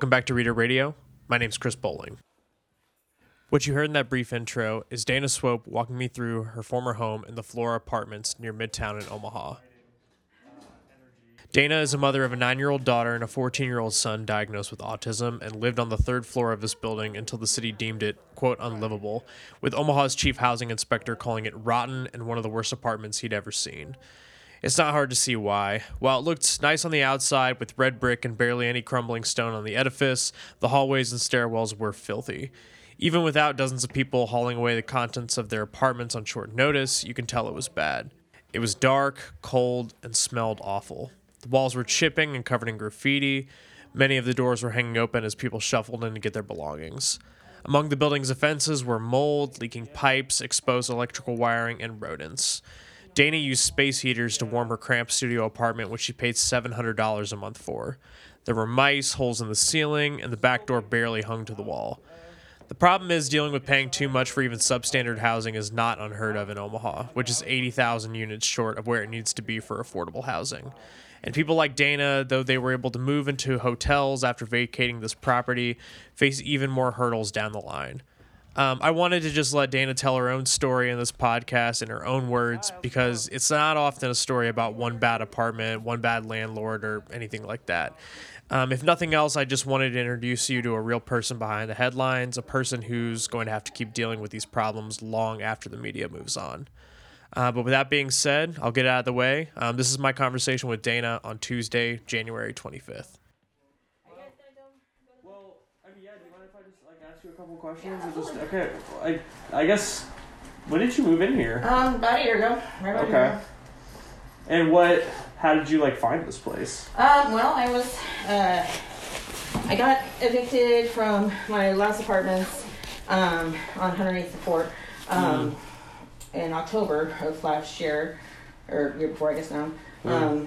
welcome back to Reader Radio. My name's Chris Bowling. What you heard in that brief intro is Dana Swope walking me through her former home in the Flora Apartments near Midtown in Omaha. Dana is a mother of a nine year old daughter and a 14 year old son diagnosed with autism and lived on the third floor of this building until the city deemed it, quote, unlivable, with Omaha's chief housing inspector calling it rotten and one of the worst apartments he'd ever seen. It's not hard to see why. While it looked nice on the outside with red brick and barely any crumbling stone on the edifice, the hallways and stairwells were filthy. Even without dozens of people hauling away the contents of their apartments on short notice, you can tell it was bad. It was dark, cold, and smelled awful. The walls were chipping and covered in graffiti. Many of the doors were hanging open as people shuffled in to get their belongings. Among the building's offenses were mold, leaking pipes, exposed electrical wiring, and rodents. Dana used space heaters to warm her cramped studio apartment, which she paid $700 a month for. There were mice, holes in the ceiling, and the back door barely hung to the wall. The problem is dealing with paying too much for even substandard housing is not unheard of in Omaha, which is 80,000 units short of where it needs to be for affordable housing. And people like Dana, though they were able to move into hotels after vacating this property, face even more hurdles down the line. Um, I wanted to just let Dana tell her own story in this podcast in her own words because it's not often a story about one bad apartment, one bad landlord, or anything like that. Um, if nothing else, I just wanted to introduce you to a real person behind the headlines, a person who's going to have to keep dealing with these problems long after the media moves on. Uh, but with that being said, I'll get out of the way. Um, this is my conversation with Dana on Tuesday, January 25th. Well, I mean, yeah. Do you mind if I just like ask you a couple questions? Or just okay. I I guess when did you move in here? Um, about a year ago. Right about a year Okay. ago. And what? How did you like find this place? Um, well, I was, uh, I got evicted from my last apartments, um, on 108th Support, um, in October of last year, or year before, I guess now. Um,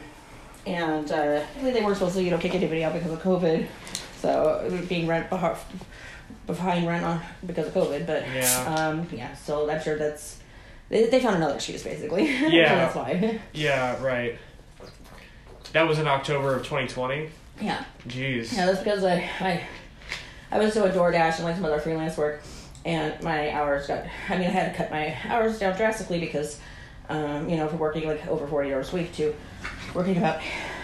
and, uh, they weren't supposed to, you know, kick anybody out because of COVID. So, being rent behind, rent on, because of COVID, but, Yeah. um, yeah, so I'm sure that's, they, they found another excuse basically. so Yeah. that's why. Yeah, right. That was in October of 2020. yeah. Jeez. Yeah, that's because I, I, I was doing DoorDash and like some other freelance work, and my hours got. I mean, I had to cut my hours down drastically because, um, you know, for working like over forty hours a week to working about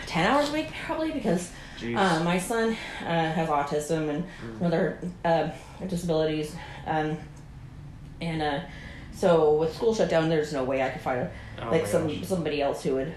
ten hours a week probably because. Uh, my son uh, has autism and some other uh, disabilities, um, and uh, so with school shut down, there's no way I could find a, Oh like some gosh. somebody else who would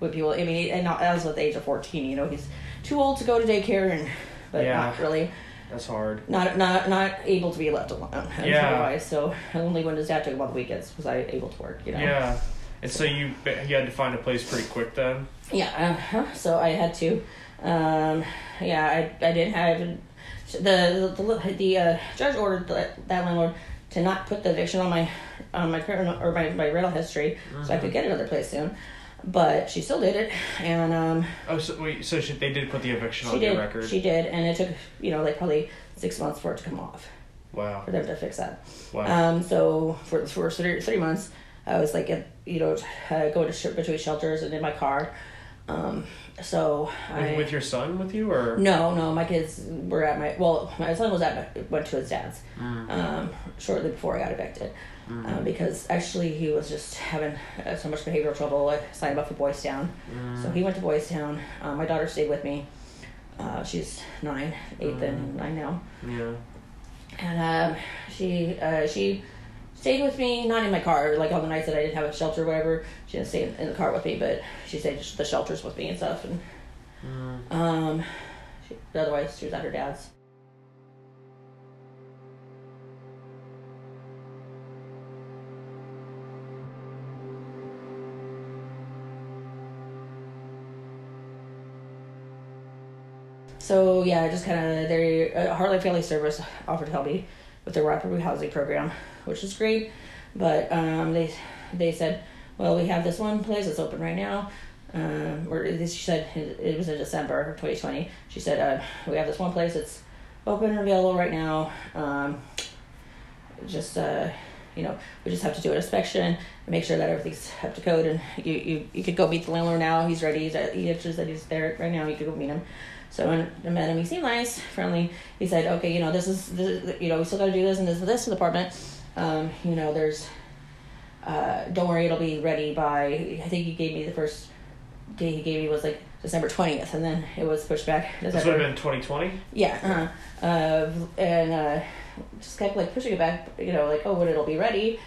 would be able. I mean, and not, I was at the age of fourteen. You know, he's too old to go to daycare, and but Yeah. not really That's hard. not not not able to be left alone. Yeah. Otherwise, so only when his dad took him on the weekends was I able to work. You know. Yeah. And so you you had to find a place pretty quick then. Yeah. Uh, so I had to. Um, yeah, I I didn't have the the the, the uh, judge ordered the, that landlord to not put the eviction on my on my criminal or my, my rental history so I could get another place soon. But she still did it, and um, Oh, so wait, so she, they did put the eviction on did. your record. She did, and it took you know like probably six months for it to come off wow. for them to fix that. Wow. Um, so for the first three, three months, I was like, you know, uh, going to sh- between shelters and in my car. Um, so I with, with your son with you or? no, no, my kids were at my well, my son was at my, went to his dad's Mm. um, shortly before I got evicted. Um, because actually he was just having uh, so much behavioral trouble. I signed him up for Boys Town, so he went to Boys Town. Uh, my daughter stayed with me. Uh, she's nine, eight, and nine now Yeah. and um, she uh, she stayed with me, not in my car, like on the nights that I didn't have a shelter or whatever. She didn't stay in, the car with me, but she stayed at the shelters with me and stuff. And um, she, otherwise, she was at her dad's. So yeah, just kind of they uh, Heartland Family Service offered to help me with their rapid housing program, which is great. But um, they they said, well, we have this one place that's open right now. Um, or she said it, was in December of 2020. She said uh, we have this one place that's open and available right now. Um, just uh, you know, we just have to do an inspection and make sure that everything's up to code. And you you, you could go meet the landlord now. He's ready. He's he said he's there right now. You could go meet him. So when met him, he seemed nice, friendly. He said, "Okay, you know, this is, this is you know, we still got to do this and this and this to the apartment. Um, you know, there's, uh, don't worry, it'll be ready by. I think he gave me the first day he gave me was like December twentieth, and then it was pushed back. This December. would have been 2020. Yeah, uh-huh. uh, and uh, just kept like pushing it back. You know, like oh, when it'll be ready.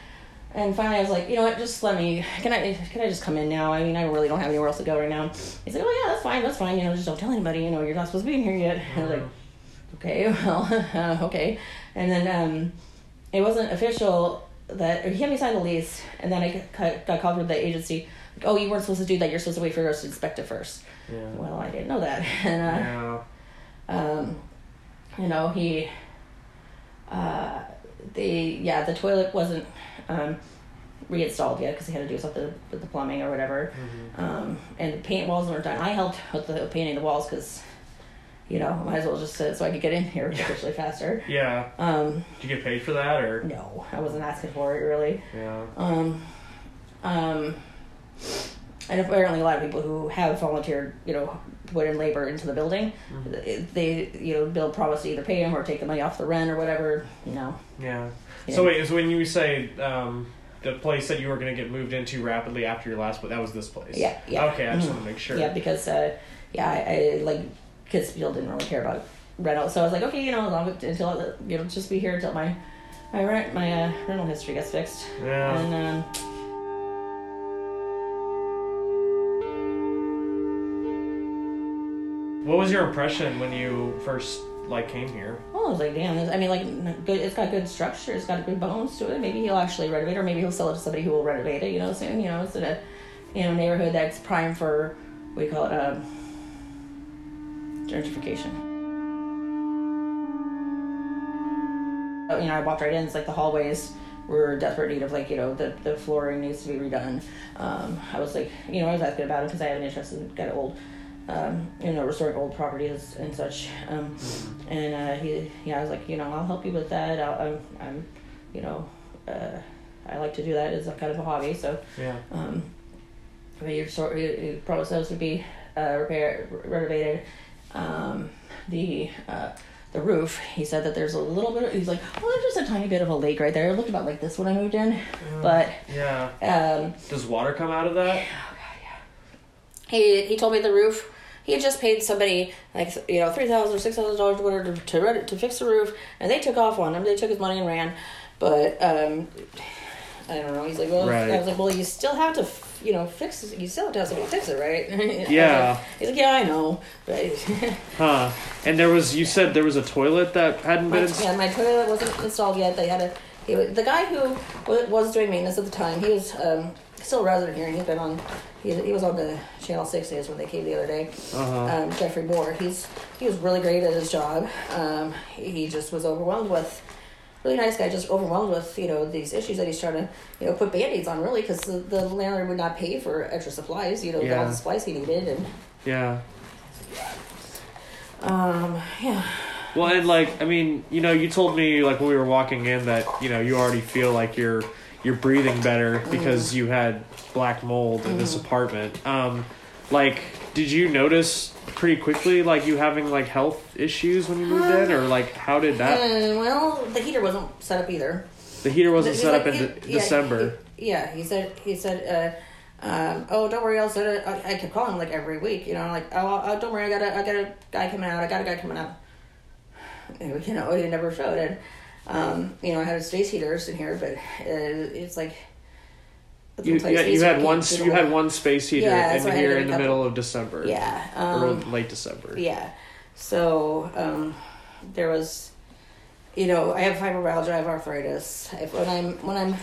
And finally, I was like, you know what? Just let me. Can I? Can I just come in now? I mean, I really don't have anywhere else to go right now. He's like, oh yeah, that's fine, that's fine. You know, just don't tell anybody. You know, you're not supposed to be in here yet. I was like, okay, well, uh, okay. And then um, it wasn't official that he had me sign the lease, and then I got, got called from the agency. Like, oh, you weren't supposed to do that. You're supposed to wait for us to inspect it first. Yeah. Well, I didn't know that, and uh, Yeah. um, you know he uh, the yeah the toilet wasn't um, reinstalled yet because they had to do something with the plumbing or whatever um, and the paint walls weren't done i helped with the painting the walls because you know might as well just sit so i could get in here officially faster Yeah. um, Did you get paid for that or? no i wasn't asking for it really Yeah. um, um, and apparently a lot of people who have volunteered, you know, put in labor into the building, they, you know, they'll promise to either pay them or take the money off the rent or whatever, you know. Yeah. Yeah. So wait, is when you say um, the place that you were going to get moved into rapidly after your last, but that was this place. Yeah, yeah. Okay, I just Mhm. want to make sure. Yeah, because, uh, yeah, I, I like, kids still didn't really care about rental. So I was like, okay, you know, as long as, until, I- you know, just be here until my, my rent, my, uh, rental history gets fixed. Yeah. And, um, What was your impression when you first like came here? Well, I was like, damn. This, I mean, like, good. It's got good structure. It's got good bones to it. Maybe he'll actually renovate, it, or maybe he'll sell it to somebody who will renovate it. You know, soon. You know, it's in a, you know, neighborhood that's prime for you call it, um, gentrification. Oh, You know, I walked right in. It's like the hallways were desperate need of like you know the the flooring needs to be redone. Um, I was like, you know, I was asking about it because I have an interest in kind of old. Um, you know, restoring old properties and such. Um, and uh, he, yeah, I was like, you know, I'll help you with that. I'll, I'm, I'm, you know, uh, I like to do that as a kind of a hobby. So, Yeah. um, but your sort, your, promised those to be uh, repaired, renovated. Um, the uh, the roof. He said that there's a little bit. Of, he's like, oh, there's just a tiny bit of a lake right there. It looked about like this when I moved in, but Yeah. um, Does water come out of that? Yeah. He he told me the roof. He had just paid somebody like you know three thousand or six thousand dollars whatever to to, to fix the roof, and they took off on him. They took his money and ran, but um, I don't know. He's like, well, Right. I was like, well, you still have to, f- you know, fix. it. You still have to have somebody fix it, right? Yeah. like- he's like, yeah, I know, but Huh. And there was you said there was a toilet that hadn't my, been. yeah, my toilet wasn't installed yet. They had a. He the guy who was doing maintenance at the time, he was um, still a resident here, and he's been on. He, he was on the Channel Six days when they came the other day. Uh-huh. um, Jeffrey Moore. He's he was really great at his job. Um, he just was overwhelmed with really nice guy, just overwhelmed with you know these issues that he's trying to you know put band-aids on really because the, the landlord would not pay for extra supplies. You know all the supplies he needed and Yeah. um, yeah. Well, and like I mean, you know, you told me like when we were walking in that you know you already feel like you're you're breathing better because you had black mold in this apartment. Um, like, did you notice pretty quickly like you having like health issues when you moved in, or like how did that? Uh, well, the heater wasn't set up either. The heater wasn't He's set like, up in de- yeah, December. he- yeah, he said he said, uh, um, "Oh, don't worry, I'll set it." I, I kept calling like every week, you know, like, "Oh, oh, don't worry, I got a, I got a guy coming out. I got a guy coming out." You know, he never showed it. Um, you know, I had space heaters in here, but uh, it's like. You, yeah, you had one. You had one space heater Yeah, in so here in the up- middle of December. Yeah. or Um, late December. Yeah. So um, there was, you know, I have fibromyalgia, I have arthritis. If, when I'm when I'm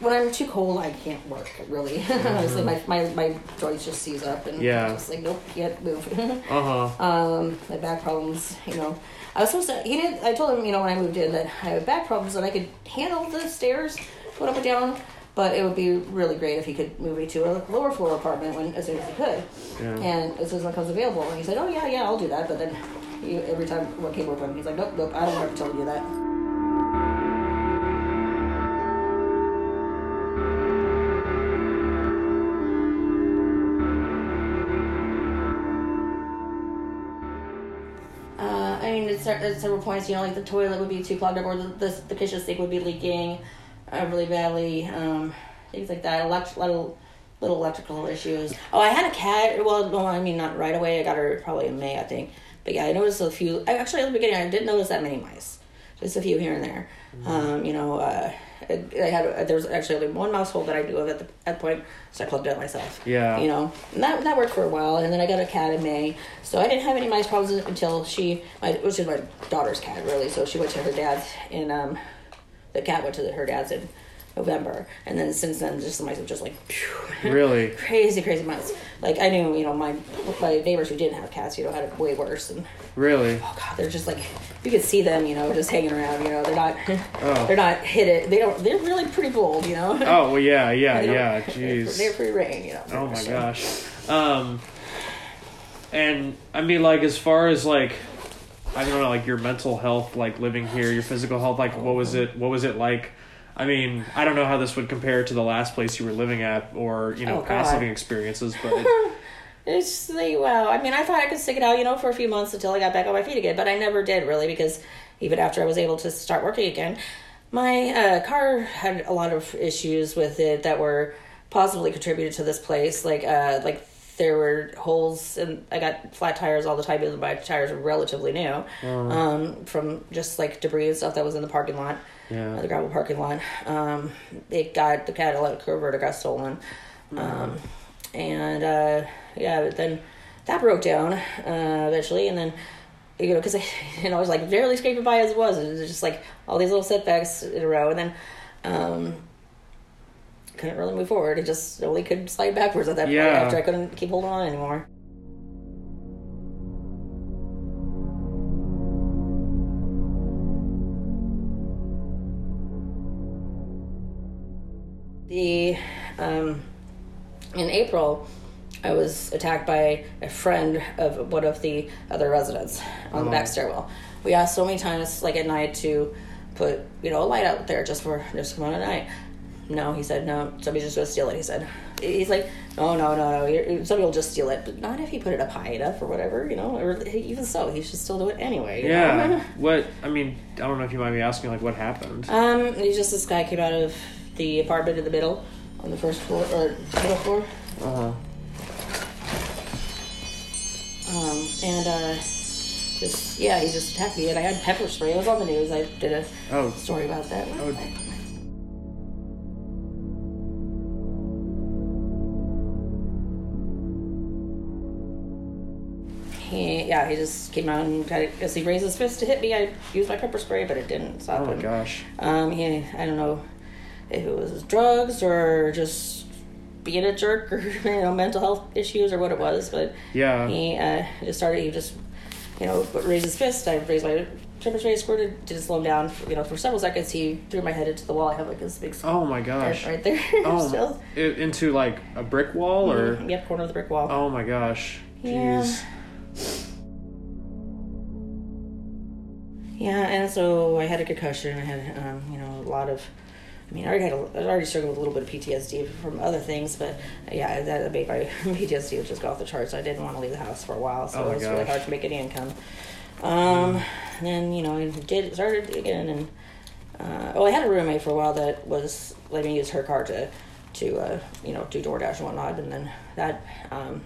when I'm too cold, I can't work really. Honestly, my, my my joints just seize up and Yeah. I'm just like nope, can't move. Uh huh. um, my back problems, you know. I was supposed to. He did. I told him, you know, when I moved in that I have back problems and I could handle the stairs, going up and down. But it would be really great if he could move me to a lower floor apartment when as soon as he could Yeah. and as soon as one comes available. And he said, "Oh yeah, yeah, I'll do that." But then He, every time what came him, he's like, nope, nope, I don't have to tell you that. At at several points, you know, like the toilet would be too clogged up, or the, the, the kitchen sink would be leaking uh, really badly, um, things like that. Elect- little, little electrical issues. Oh, I had a cat. Well, no, I mean, not right away. I got her probably in May, I think. But yeah, I noticed a few. Actually, at the beginning, I didn't notice that many mice. Just a few here and there. Um, you know, uh, I, had there was actually only one mouse hole that I knew of at the at the point, so I plugged it myself. Yeah. You know, and that that worked for a while, and then I got a cat in May, so I didn't have any mice problems until she, my which is my daughter's cat really. So she went to her dad's, and um, the cat went to her dad's in November, and then since then, just the mice have just like phew, Really? crazy, crazy mice. Like I knew, you know, my my neighbors who didn't have cats, you know, had it way worse, and Really? oh god, they're just like you could see them, you know, just hanging around. You know, they're not Oh. they're not hit it. They don't. They're really pretty bold, you know. Oh well, yeah, yeah, yeah. Jeez. they're pretty rain, you know. Oh my so. gosh. Um, and I mean, like, as far as like, I don't know, like your mental health, like living here, your physical health, like, what was it? What was it like? I mean, I don't know how this would compare to the last place you were living at, or you know, Oh, past living experiences. But it, It's like wow. I mean, I thought I could stick it out, you know, for a few months until I got back on my feet again, but I never did really because even after I was able to start working again, my uh, car had a lot of issues with it that were possibly contributed to this place. Like, uh, like there were holes, and I got flat tires all the time. even my tires were relatively new, um, from just like debris and stuff that was in the parking lot, Yeah. the gravel parking lot. Um, it got the catalytic converter got stolen. Um, and uh, yeah, but then that broke down uh, eventually, and then you know because I, you know, I was like barely scraping by as it was. It was just like all these little setbacks in a row, and then um, couldn't really move forward. It just only could slide backwards at that Yeah. point after I couldn't keep holding on anymore. The um, in April, I was attacked by a friend of one of the other residents on the back stairwell. We asked so many times, like at night, to put you know a light out there just for just come on at night. No, he said no. Somebody's just gonna steal it. He said. He's like, no, no, no, no. Somebody will just steal it, but not if you put it up high enough or whatever, you know. Or even so, he should still do it anyway. you know? yeah. What? I mean, I don't know if you mind me asking, like, what happened? Um, he's just this guy came out of the apartment in the middle, on the first floor or middle floor. Uh huh. Um, and uh, just yeah, he just attacked me, and I had pepper spray. It was on the news. I did a Oh. story about that. Oh. He yeah, he just came out and of, as he raised his fist to hit me, I used my pepper spray, but it didn't stop Oh my him. gosh. Um, he I don't know if it was drugs or just being a jerk or you know mental health issues or what it was, but Yeah. he uh, just started. He just, you know, raised his fist. I raised my spray, squirted, didn't slow him down. For, you know, for several seconds, he threw my head into the wall. I have like this big Oh my gosh. right there. Oh. Still, i- into like a brick wall or? yep, corner of the brick wall. Oh my gosh. Yeah. Jeez. Yeah, and so I had a concussion. I had, um, you know, a lot of. I mean, I already had, a, I already struggled with a little bit of PTSD from other things, but yeah, that made my PTSD just go off the charts. I didn't want to leave the house for a while, so Oh it was really hard to make any income. Um, and then you know, I did started again, and uh, oh, I had a roommate for a while that was letting me use her car to, to uh, you know, do DoorDash and whatnot, and then that um,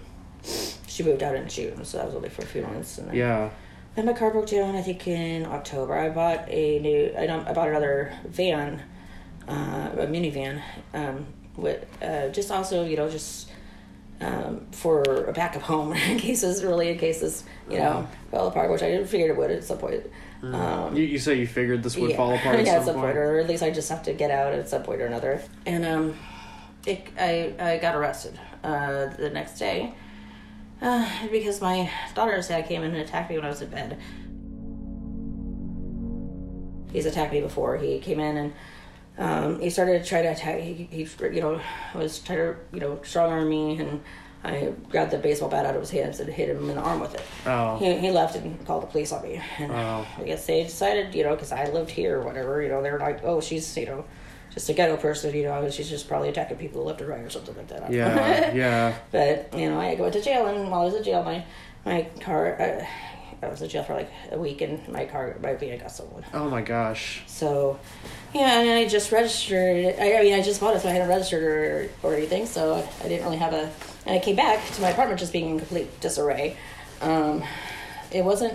she moved out in June, so that was only for a few months, and then Yeah. then my car broke down. I think in October. I bought a new. I, don't, I bought another van, uh, a minivan. Um, with uh, just also you know just um, for a backup home in cases really in cases you know fell apart, which I didn't figure it would at some point. Um, You, you say you figured this would yeah. fall apart at yeah, some, point. or at least I just have to get out at some point or another. And um, it, I I got arrested uh, the next day uh, because my daughter said I came in and attacked me when I was in bed. He's attacked me before. He came in and um, he started to try to attack. He, he you know was trying to you know strong arm me and I grabbed the baseball bat out of his hands and hit him in the arm with it. Oh. He, he left and called the police on me. And Oh. I guess they decided, you know, because I lived here or whatever, you know, they were like, oh, she's, you know, just a ghetto person, you know, she's just probably attacking people left and right or something like that. I don't know. Yeah. Yeah. But you know, I go to jail, and while I was in jail, my my car. Uh, I was in jail for like a week, and my car, my van got stolen. Oh my gosh. So, yeah, and I just registered. I, I mean, I just bought it, so I hadn't registered or, or anything. So I didn't really have a. And I came back to my apartment just being in complete disarray. Um, it wasn't.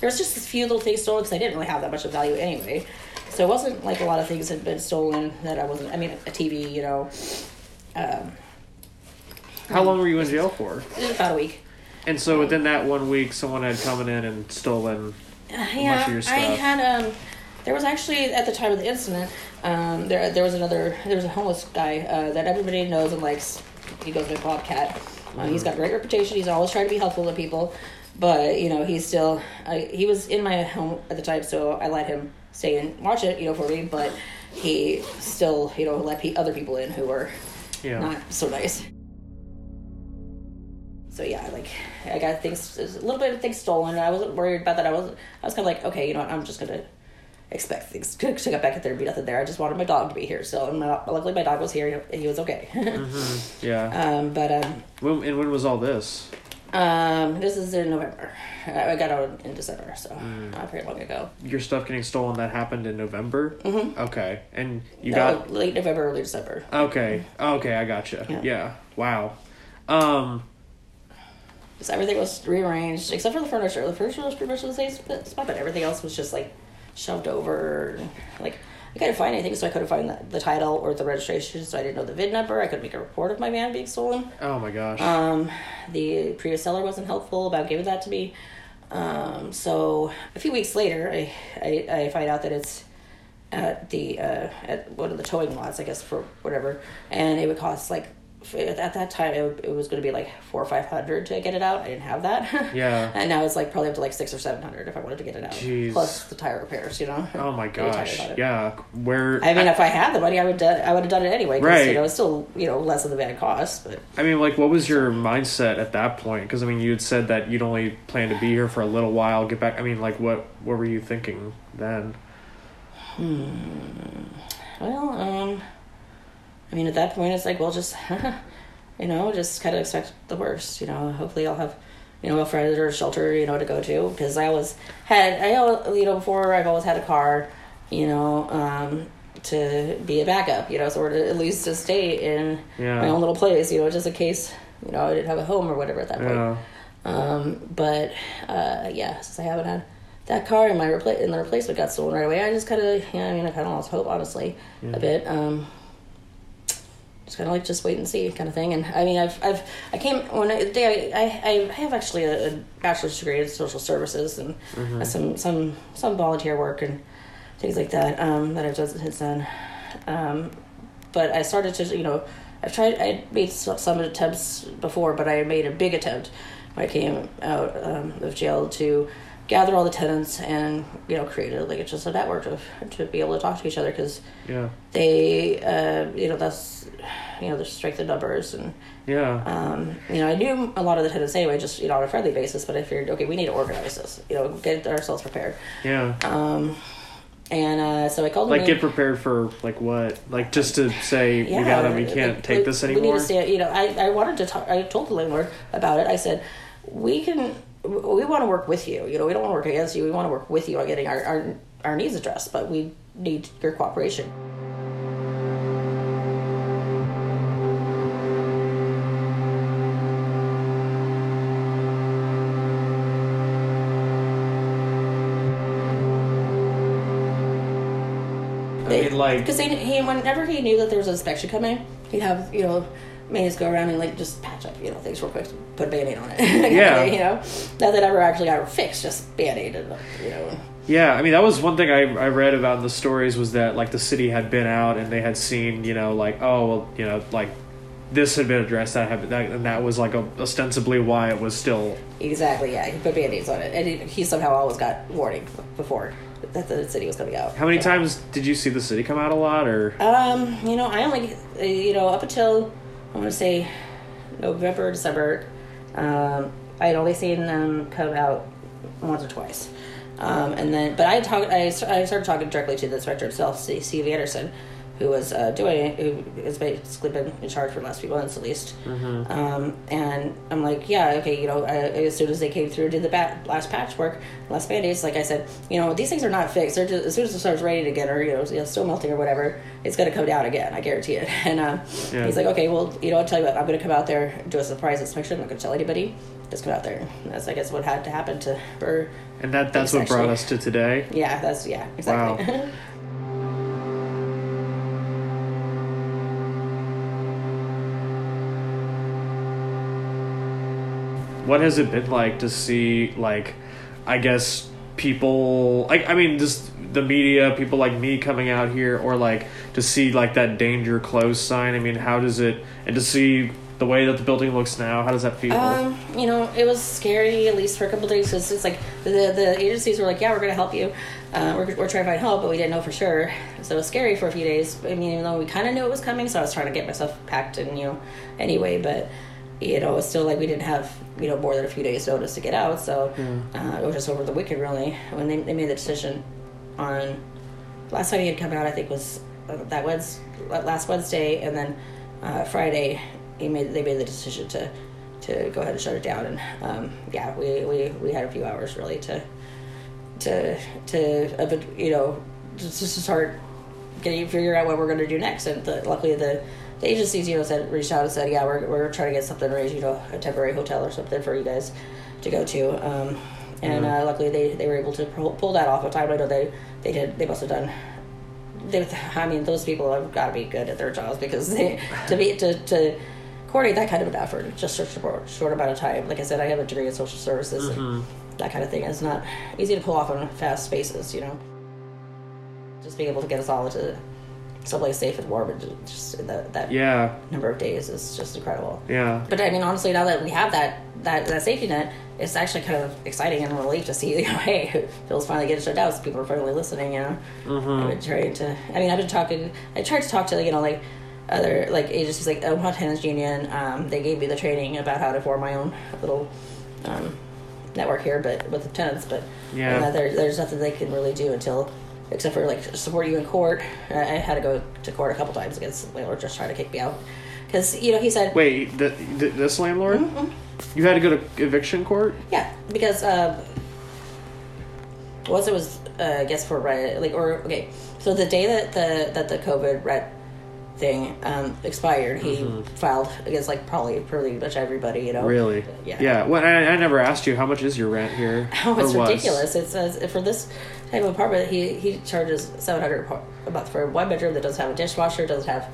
There was just a few little things stolen because I didn't really have that much of value anyway. So it wasn't like a lot of things had been stolen that I wasn't. I mean, a TV, you know. Um, How long were you in jail for? about a week. And so within that one week, someone had come in and stolen. Uh, much yeah, of your stuff. I had um. There was actually at the time of the incident, um, there there was another there was a homeless guy uh, that everybody knows and likes. He goes by Bobcat. Uh, he's got a great reputation. He's always trying to be helpful to people, but you know he's still. I, he was in my home at the time, so I let him stay and watch it, you know, for me. But he still, you know, let pe- other people in who were Yeah. not so nice. So yeah, like I got things, a little bit of things stolen, and I wasn't worried about that. I was, I was kind of like, okay, you know what, I'm just gonna expect things to, to get back at there and be nothing there. I just wanted my dog to be here, so and my, luckily my dog was here and he was okay. Yeah. um, but um, When, and when was all this? um, this is in November. I got out in December, so not very long ago. Your stuff getting stolen that happened in November. Mm-hmm. Okay, and you No, got late November, early December. okay. Okay, I gotcha. Yeah. Yeah. Wow. Um. Just everything was rearranged except for the furniture. The furniture was pretty much the same spot, but everything else was just like shoved over. Like I couldn't find anything, so I couldn't find the, the title or the registration, so I didn't know the VIN number. I couldn't make a report of my van being stolen. Oh my gosh. Um, the previous seller wasn't helpful about giving that to me. Um, so a few weeks later, I, I, I find out that it's at the uh, at one of the towing lots, I guess for whatever, and it would cost like at that time it, it was going to be like four or five hundred to get it out. I didn't have that. Yeah. and now it's like probably up to like six or seven hundred if I wanted to get it out, Jeez. plus the tire repairs. You know. oh my I'm really tired gosh. Yeah. Where? I mean, if I had the money, I would do, I would have done it anyway. Right. You know, it's still you know less than the van cost, but. I mean, like, what was your mindset at that point? Because I mean, you had said that you'd only plan to be here for a little while, get back. I mean, like, what what were you thinking then? Hmm. Well, um, I mean, at that point, it's like, well, just, you know, just kind of expect the worst. You know, hopefully, I'll have, you know, a friend or a shelter, you know, to go to because I always had, I, al- you know, before I've always had a car, you know, um, to be a backup, you know, so or to at least to stay in Yeah. my own little place, you know, just in case, you know, I didn't have a home or whatever at that point. Yeah. Um, but uh, yeah, since I haven't had that car and my repla- and the replacement got stolen right away, I just kind of, yeah, I mean, I kind of lost hope, honestly, a bit. Um, just kind of like just wait and see kind of thing. And I mean, I've, I've, I came when I, day I, I, I have actually a, a bachelor's degree in social services and uh, some, some, some volunteer work and things like that um, that I've done, has done. Um, but I started to, you know, I've tried, I made some attempts before, but I made a big attempt when I came out um, of jail to gather all the tenants and, you know, create a, like, it's just a network of, to be able to talk to each other because Yeah. they, uh, you know, that's, you know, the strength in numbers and, Yeah. um, you know, I knew a lot of the tenants anyway, just, you know, on a friendly basis, but I figured, okay, we need to organize this, you know, get ourselves prepared. yeah. Um, and uh, so I called like get prepared for like what? Like just to say we gotta we can't like, take we- this We need anymore. to stay. You know, I, I wanted to talk. I told the landlord about it. I said, we can. We want to work with you. You know, we don't want to work against you. We want to work with you on getting our our, our needs addressed. But we need your cooperation. I mean, like because he, he whenever he knew that there was an inspection coming, he'd have you know mates go around and like just patch up you know things real quick, put a band-aid on it. Yeah. you know, not that ever actually got fixed, just band-aid and you know. Yeah, I mean that was one thing I, I read about in the stories was that like the city had been out and they had seen you know like oh well you know like this had been addressed that had that and that was like a, ostensibly why it was still Exactly, yeah. He put band-aids on it, and he, he somehow always got warning before that the city was coming out. how many times did you see the city come out a lot or Um, you know, I only, uh, you know, up until I want to say November, December. Um, I had only seen them come out once or twice. Um, and then, but I talked. I, I started talking directly to the director himself, Steve Anderson, who was uh, doing it, who has basically been in charge for the last few months at least. Um, and I'm like, yeah, okay, you know, I, as soon as they came through, did the bat, last patchwork, last band-aids, like I said, you know, these things are not fixed. They're just, as soon as it starts raining again, or you know, you know, still melting or whatever, it's gonna come down again. I guarantee it. And uh, Yeah. he's like, okay, well, you know, I'll tell you what, I'm gonna come out there, do a surprise inspection. I'm not gonna tell anybody. Just come out there. And that's, I guess, what had to happen to her. And that that's what brought us to today. Yeah, that's yeah, exactly. What has it been like to see like I guess people like I mean just the media, people like me coming out here or like to see like that danger close sign. I mean, how does it and to see the way that the building looks now, how does that feel? Um, you know, it was scary at least for a couple days because it's like the the agencies were like, yeah, we're going to help you. Uh, we're, we're trying to find help, but we didn't know for sure. So it was scary for a few days. I mean, even though we kind of knew it was coming, so I was trying to get myself packed and you know, anyway. But you know, it's still like we didn't have you know more than a few days notice to get out. So uh, it was just over the weekend really when they, they made the decision on last time he had come out. I think was uh, that Wednesday, last Wednesday, and then uh, Friday he made they made the decision to to go ahead and shut it down. And um, yeah, we, we we had a few hours really to to to you know just, just to start getting figure out what we're going to do next. And the, luckily the the agencies you know said reached out and said yeah we're we're trying to get something arranged you know a temporary hotel or something for you guys to go to. Um, and uh, luckily they, they were able to pull, pull that off in time. I know they they did they must have done they, I mean, those people have got to be good at their jobs because they to be to, to coordinate that kind of an effort in just such a short, short amount of time. Like I said, I have a degree in social services and that kind of thing. It's not easy to pull off on fast spaces, you know. Just being able to get us all into someplace safe and warm and just in that that yeah, number of days is just incredible. yeah. But I mean, honestly, now that we have that that, that safety net, it's actually kind of exciting and a relief to see. You know, hey, Phil's finally getting shut down. So people are finally listening. You know, I've been trying to. I mean, I've been talking. I tried to talk to you know like other like agencies like Omaha Tenants Union. Um, they gave me the training about how to form my own little um, network here, but with the tenants. But Yeah. uh, there, there's nothing they can really do until. Except for like support you in court, I I had to go to court a couple times against the landlord just trying to kick me out, because you know he said Wait, the, the, this landlord? Mm-hmm. You had to go to eviction court? Yeah, because um, once it was, uh, I guess for rent, like or okay, so the day that the that the COVID rent thing um, expired, he filed against like probably pretty much everybody, you know. Really? Yeah. Yeah. Well, I, I never asked you how much is your rent here? Oh, it's ridiculous! It says for this type of apartment, he he charges seven hundred a month for a one bedroom that doesn't have a dishwasher, doesn't have,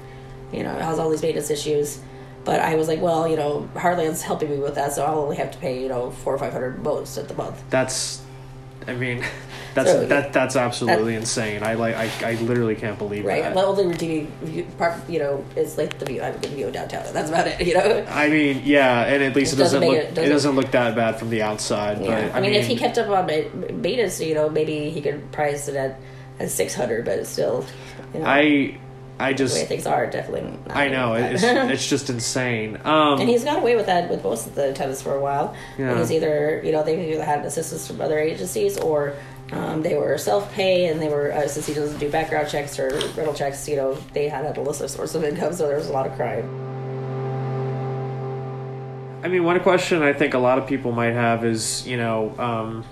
you know, has all these maintenance issues. But I was like, well, you know, Heartland's helping me with that, so I'll only have to pay, you know, four or five hundred most at the month. That's, I mean, that's So, that that's absolutely insane. I like I, I literally can't believe Right. that. Well, only redeeming view- part, you know, is like the view. I have a good view of downtown. and That's about it. You know. I mean, yeah, and at least it It doesn't doesn't, look it- it doesn't- doesn't, look that bad from the outside. Yeah. But I, mean, if he kept up on maintenance, you know, maybe he could price it at, at six hundred, but it's still, you know, I I just the way things are definitely. Not I know it's it's just insane. Um, and he's got away with that with most of the tenants for a while. Yeah. He's either, you know, they've either had assistance from other agencies or um, they were self pay and they were, uh, since he doesn't do background checks or rental checks, you know, they had an illicit source of income, so there was a lot of crime. I mean, one question I think a lot of people might have is, you know, um,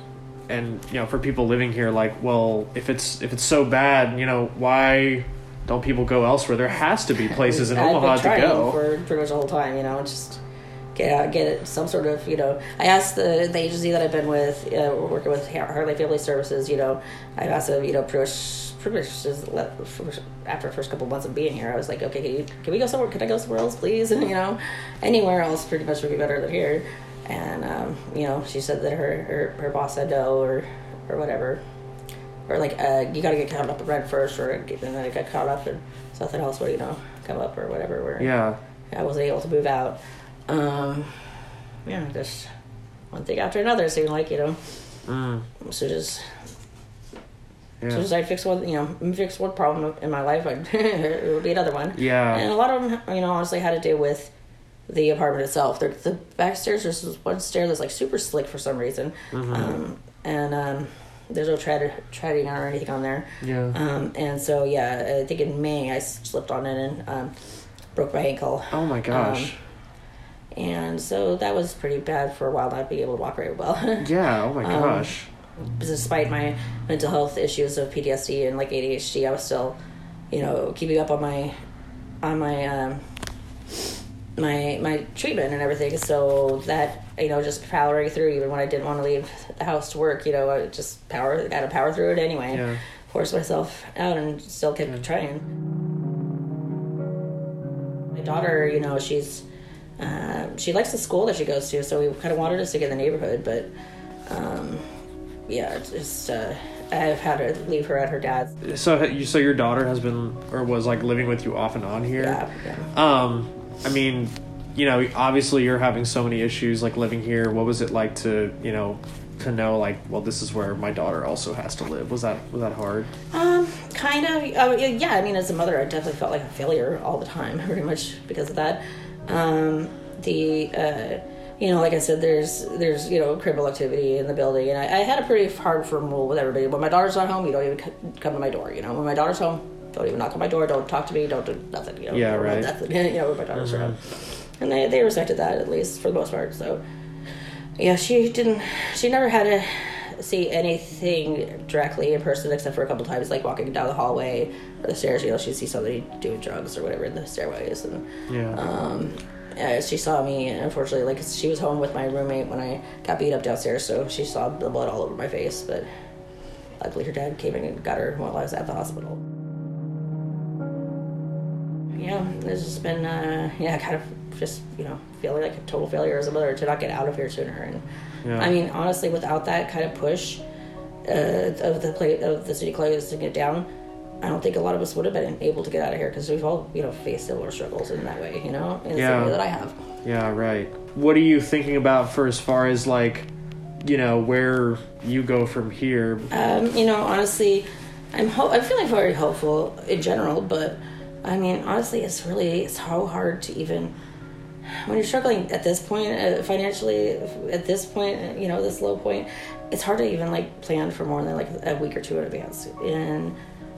and you know, for people living here, like, well, if it's if it's so bad, you know, why don't people go elsewhere? There has to be places in I've Omaha been to trying go. for pretty much the whole time. You know, just get out, get it, some sort of. You know, I asked the, the agency that I've been with, uh, working with Heartland Family Services. You know, I asked them. You know, pretty much, pretty much just let, after the first couple months of being here, I was like, okay, can, you, can we go somewhere? Can I go somewhere else, please? And you know, anywhere else pretty much would be better than here. And um, you know, she said that her her, her boss said no or or whatever or like uh, you got to get caught up in rent first, or get, and then I got caught up in something else where you know come up or whatever. Where Yeah, I wasn't able to move out. Um, yeah, just one thing after another seemed like you know. mm, So just yeah, as soon as I fix one, you know, fix one problem in my life, it would be another one. yeah. And a lot of them, you know, honestly, had to do with the apartment itself. The, the back stairs, there's one stair that's like super slick for some reason, um, and um, there's no tread, treading or anything on there. Yeah. Um, and so yeah, I think in May I slipped on it and um, broke my ankle. oh my gosh. Um, and so that was pretty bad for a while, not being able to walk very well. yeah. Oh my um, gosh. Despite my mental health issues of PTSD and like ADHD, I was still, you know, keeping up on my, on my, um, my my treatment and everything. So that you know, just powering through, even when I didn't want to leave the house to work, you know, I just power, got to power through it anyway. Yeah. Force myself out and still kept trying. My daughter, you know, she's uh, she likes the school that she goes to, so we kind of wanted us to get in the neighborhood, but um, yeah, it's just uh, I've had to leave her at her dad's. So you so your daughter has been or was like living with you off and on here. Yeah, yeah. Um, I mean, you know, obviously you're having so many issues like living here. What was it like to, you know, to know like, well, this is where my daughter also has to live? Was that was that hard? Um, kind of. Uh, yeah, I mean, as a mother, I definitely felt like a failure all the time, pretty much because of that. Um, the, uh, you know, like I said, there's there's you know criminal activity in the building, and I, I had a pretty hard firm rule with everybody. When my daughter's not home, you don't even come to my door. You know, when my daughter's home, don't even knock on my door. Don't talk to me. Don't do nothing. You know, Yeah, right. Nothing, you know, when my daughter's around, and they they respected that at least for the most part. So, yeah, she didn't. She never had to see anything directly in person except for a couple times, like walking down the hallway or the stairs. You know, she'd see somebody doing drugs or whatever in the stairways, and Yeah. um, uh, she saw me. Unfortunately, like she was home with my roommate when I got beat up downstairs, so she saw the blood all over my face. But luckily, her dad came in and got her while I was at the hospital. It's just been uh, yeah, kind of just you know feeling like a total failure as a mother to not get out of here sooner. And Yeah. I mean, honestly, without that kind of push uh, of the play of the city closing it down, I don't think a lot of us would have been able to get out of here because we've all you know faced similar struggles in that way. You know, in the Yeah. same way that I have. Yeah, right. What are you thinking about for as far as like, you know, where you go from here? Um, you know, honestly, I'm ho- I'm feeling very hopeful in general, but I mean, honestly, it's really it's so hard to even when you're struggling at this point uh, financially. At this point, you know, this low point, it's hard to even like plan for more than like a week or two in advance. And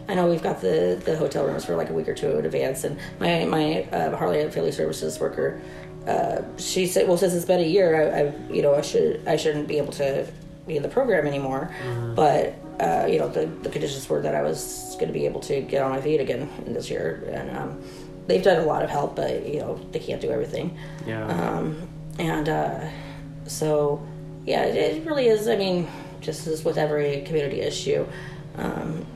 I know we've got the the hotel rooms for like a week or two in advance, and my my uh, Heartland Family Services worker. Uh, she said, "Well, since it's been a year, I, I, you know, I should, I shouldn't be able to be in the program anymore." But uh, you know, the, the conditions were that I was going to be able to get on my feet again this year, and um, they've done a lot of help, but you know, they can't do everything. Yeah. Um, and uh, so, yeah, it, it really is. I mean, just as with every community issue, um,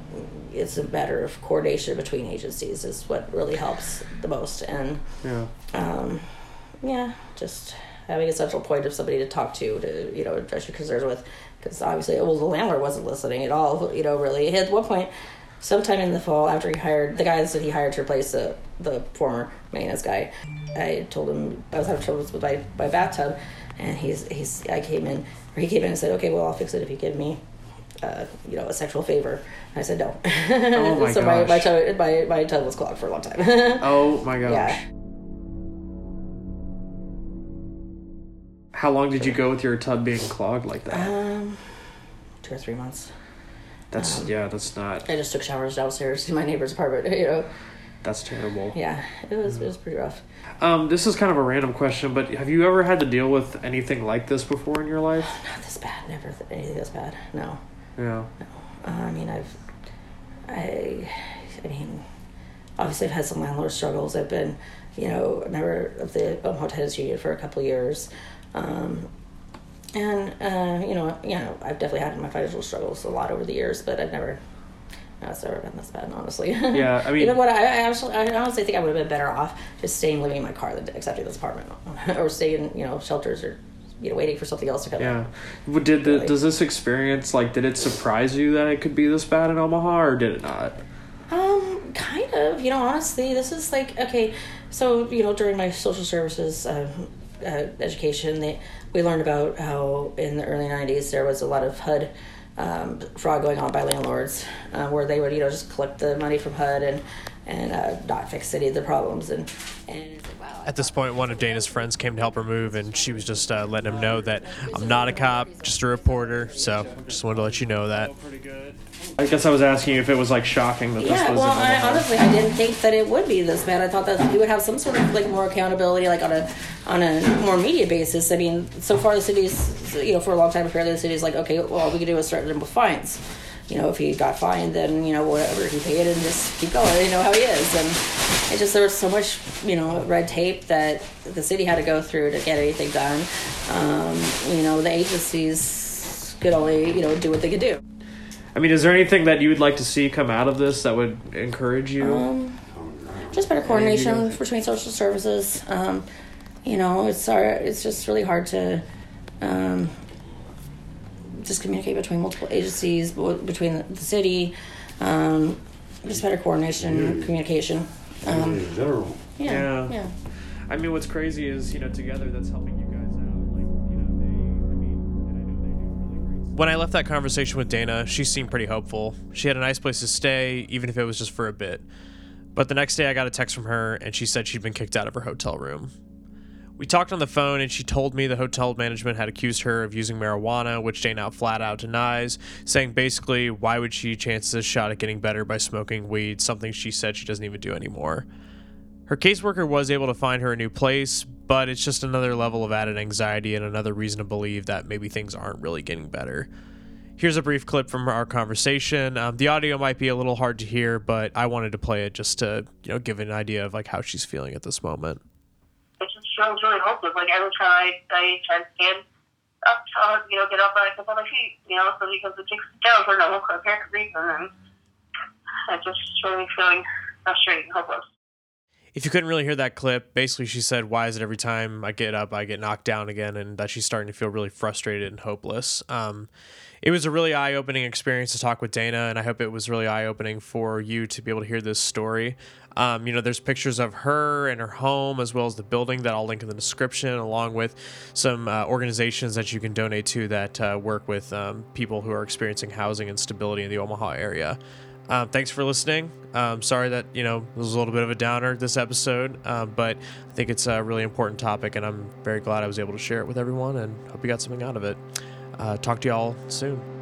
it's a matter of coordination between agencies is what really helps the most. And yeah. um, yeah, just having a central point of somebody to talk to to you know address your concerns with, because obviously, well, the landlord wasn't listening at all. You know, really. At one point, sometime in the fall, after he hired the guys that he hired to replace the the former maintenance guy, I told him I was having troubles with my my bathtub, and he's he's I came in or he came in and said, okay, well, I'll fix it if you give me. Uh, you know, a sexual favor. I said no. Oh my so my my, tub, my my tub was clogged for a long time. Oh my gosh. yeah. How long did you go with your tub being clogged like that? Um, two or three months. That's um, yeah. That's not. I just took showers downstairs in my neighbor's apartment. You know, That's terrible. yeah, it was it was pretty rough. Um, this is kind of a random question, but have you ever had to deal with anything like this before in your life? Not this bad. Never th- anything this bad. No. Yeah. Uh, I mean, I've, I, I mean, obviously I've had some landlord struggles. I've been, you know, a member of the Omaha Tenants Union for a couple of years. Um, and, uh, you know, you know, I've definitely had my financial struggles a lot over the years, but I've never, no, it's never been this bad, honestly. Yeah, I mean- you know what? I, I actually, I honestly think I would have been better off just staying living in my car than accepting this apartment, or staying, you know, shelters, or you know, waiting for something else to come. Yeah. What Did the, Really. does this experience like did it surprise you that it could be this bad in Omaha or did it not? Um, kind of. You know, honestly, this is like okay. So you know, during my social services uh, uh, education, they, we learned about how in the early '90s there was a lot of HUD um, fraud going on by landlords, uh, where they would you know just collect the money from HUD and and uh, not fix any of the problems. And and. At this point, one of Dana's friends came to help her move, and she was just uh, letting him know that I'm not a cop, just a reporter. So just wanted to let you know that. Pretty good. I guess I was asking you if it was like shocking that this Yeah, was. well, I, honestly, I didn't think that it would be this bad. I thought that we would have some sort of like more accountability, like on a on a more media basis. I mean, so far the city's, you know, for a long time, apparently the city's like, okay, well, all we can do is start them with fines. You know, if he got fined, then you know whatever he paid, and just keep going. You know how he is, and it just there was so much you know red tape that the city had to go through to get anything done. Um, you know, the agencies could only you know do what they could do. I mean, is there anything that you would like to see come out of this that would encourage you? Um, just better coordination between social services. Um, you know, it's our, it's just really hard to um, just communicate between multiple agencies, between the, the city. Um, just better coordination, communication. Um, in general. yeah, Yeah. yeah. I mean, what's crazy is you know together that's helping you guys out. Like you know they. I mean, and I know they do really great. When I left that conversation with Dana, she seemed pretty hopeful. She had a nice place to stay, even if it was just for a bit. But the next day, I got a text from her, and she said she'd been kicked out of her hotel room. We talked on the phone, and she told me the hotel management had accused her of using marijuana, which Dana flat out denies, saying basically, why would she chance this shot at getting better by smoking weed, something she said she doesn't even do anymore. Her caseworker was able to find her a new place, but it's just another level of added anxiety and another reason to believe that maybe things aren't really getting better. Here's a brief clip from our conversation. Um, the audio might be a little hard to hear, but I wanted to play it just to, you know, give an idea of like how she's feeling at this moment. Feels really hopeless. Like every time I, I try to stand up, uh, you know, get up and I step on my feet, you know, so because it takes down for no apparent reason, and I just really feeling frustrated and hopeless. If you couldn't really hear that clip, basically she said, "Why is it every time I get up, I get knocked down again?" and that she's starting to feel really frustrated and hopeless. Um, it was a really eye-opening experience to talk with Dana, and I hope it was really eye-opening for you to be able to hear this story. Um, you know, there's pictures of her and her home as well as the building that I'll link in the description, along with some uh, organizations that you can donate to that uh, work with um, people who are experiencing housing instability in the Omaha area. Um, thanks for listening. Um, sorry that you know it was a little bit of a downer this episode, um, but I think it's a really important topic, and I'm very glad I was able to share it with everyone, and hope you got something out of it. Uh, talk to y'all soon.